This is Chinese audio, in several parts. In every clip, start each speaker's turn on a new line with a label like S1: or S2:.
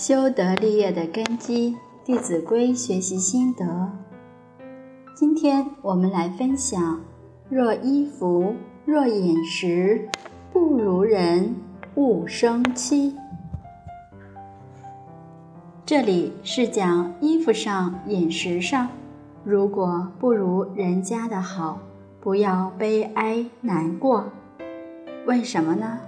S1: 修德立业的根基，《弟子规》学习心得。今天我们来分享：若衣服，若饮食，不如人，勿生戚。这里是讲衣服上、饮食上，如果不如人家的好，不要悲哀难过。为什么呢？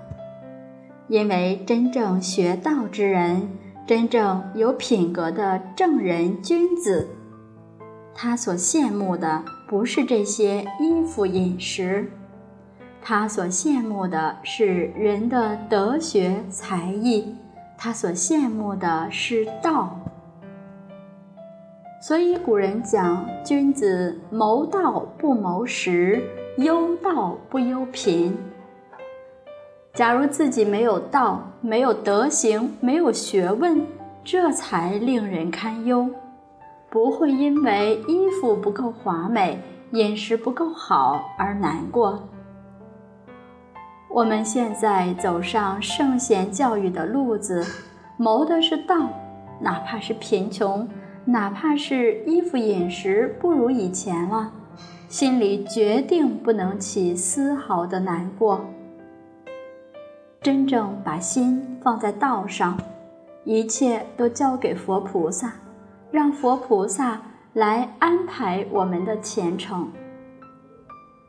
S1: 因为真正学道之人，真正有品格的正人君子，他所羡慕的不是这些衣服饮食，他所羡慕的是人的德学才艺，他所羡慕的是道。所以古人讲：“君子谋道不谋食，忧道不忧贫。”假如自己没有道，没有德行，没有学问，这才令人堪忧。不会因为衣服不够华美、饮食不够好而难过。我们现在走上圣贤教育的路子，谋的是道，哪怕是贫穷，哪怕是衣服饮食不如以前了，心里决定不能起丝毫的难过。真正把心放在道上，一切都交给佛菩萨，让佛菩萨来安排我们的前程。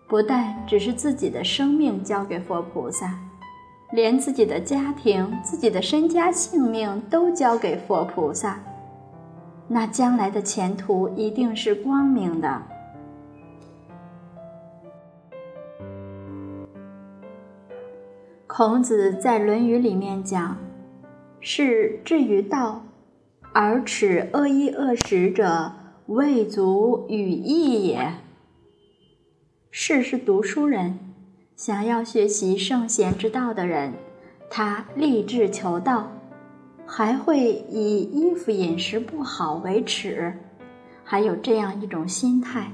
S1: 不但只是自己的生命交给佛菩萨，连自己的家庭、自己的身家性命都交给佛菩萨，那将来的前途一定是光明的。孔子在《论语》里面讲：“是至于道，而耻恶衣恶食者，未足与义也。”士是读书人，想要学习圣贤之道的人，他立志求道，还会以衣服饮食不好为耻，还有这样一种心态。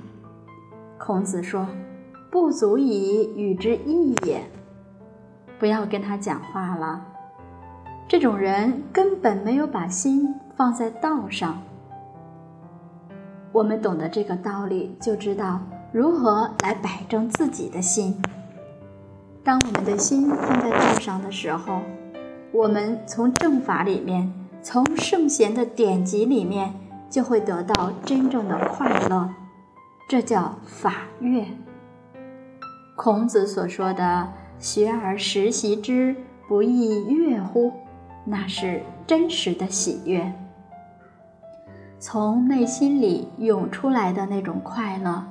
S1: 孔子说：“不足以与之义也。”不要跟他讲话了，这种人根本没有把心放在道上。我们懂得这个道理，就知道如何来摆正自己的心。当我们的心放在道上的时候，我们从正法里面，从圣贤的典籍里面，就会得到真正的快乐。这叫法悦。孔子所说的。学而时习之，不亦说乎？那是真实的喜悦，从内心里涌出来的那种快乐。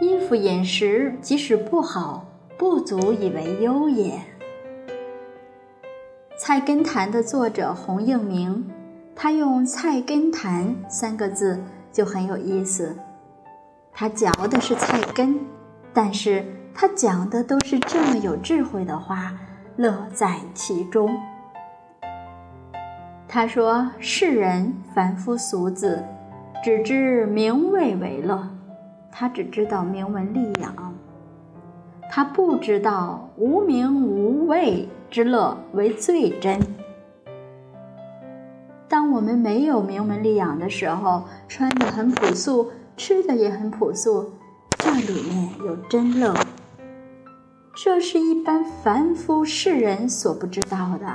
S1: 衣服饮食即使不好，不足以为忧也。《菜根谭》的作者洪应明，他用“菜根谭”三个字就很有意思。他嚼的是菜根，但是。他讲的都是这么有智慧的话，乐在其中。他说：“世人凡夫俗子，只知名位为乐，他只知道名闻利养，他不知道无名无位之乐为最真。当我们没有名闻利养的时候，穿的很朴素，吃的也很朴素，这里面有真乐。”这是一般凡夫世人所不知道的。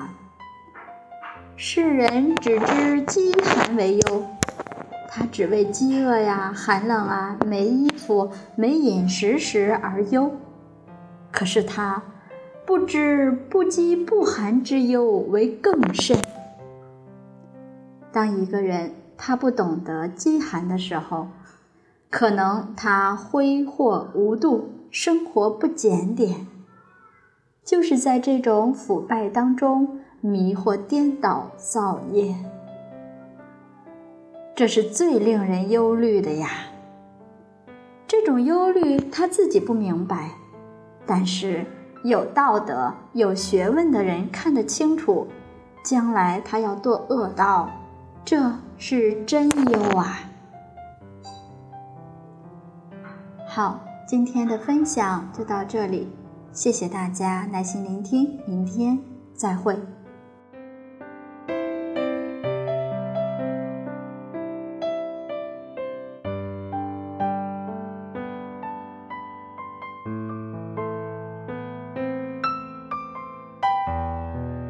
S1: 世人只知饥寒为忧，他只为饥饿呀、寒冷啊、没衣服、没饮食时而忧。可是他不知不饥不寒之忧为更甚。当一个人他不懂得饥寒的时候，可能他挥霍无度，生活不检点。就是在这种腐败当中迷惑颠倒造业，这是最令人忧虑的呀。这种忧虑他自己不明白，但是有道德、有学问的人看得清楚，将来他要堕恶道，这是真忧啊。好，今天的分享就到这里。谢谢大家耐心聆听，明天再会。《